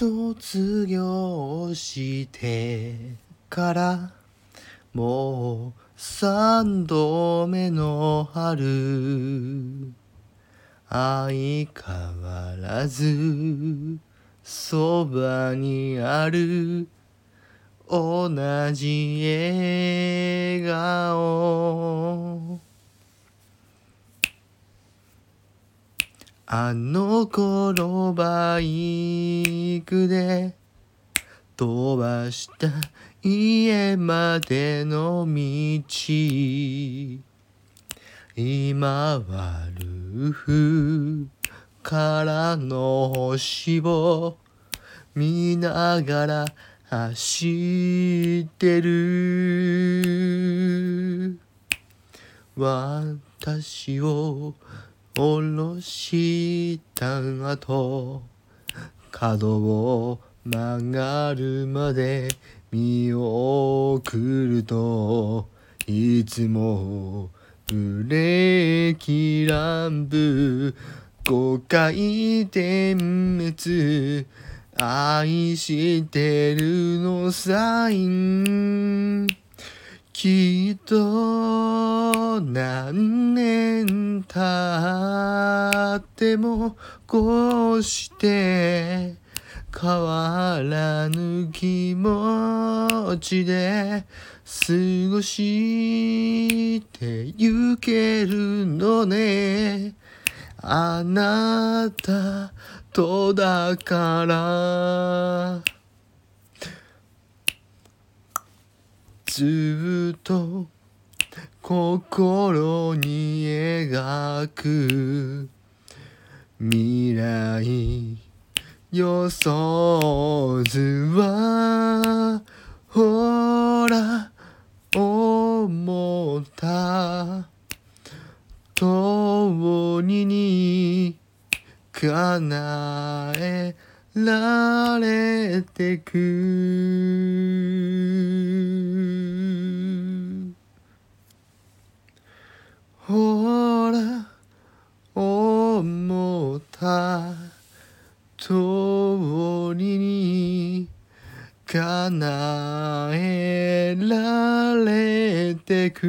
卒業してからもう三度目の春。相変わらずそばにある。同じ笑顔。あの頃バイクで飛ばした家までの道。今はルーフからの星を見ながら走ってる。私を下ろした後角を曲がるまで見送るといつもブレーキランプ5回点滅愛してるのサインきっと何年経ってもこうして変わらぬ気持ちで過ごしてゆけるのね。あなたとだから。ずっと心に描く未来予想図はほら思った通りに叶えられてく。ほら思った通りに叶えられてく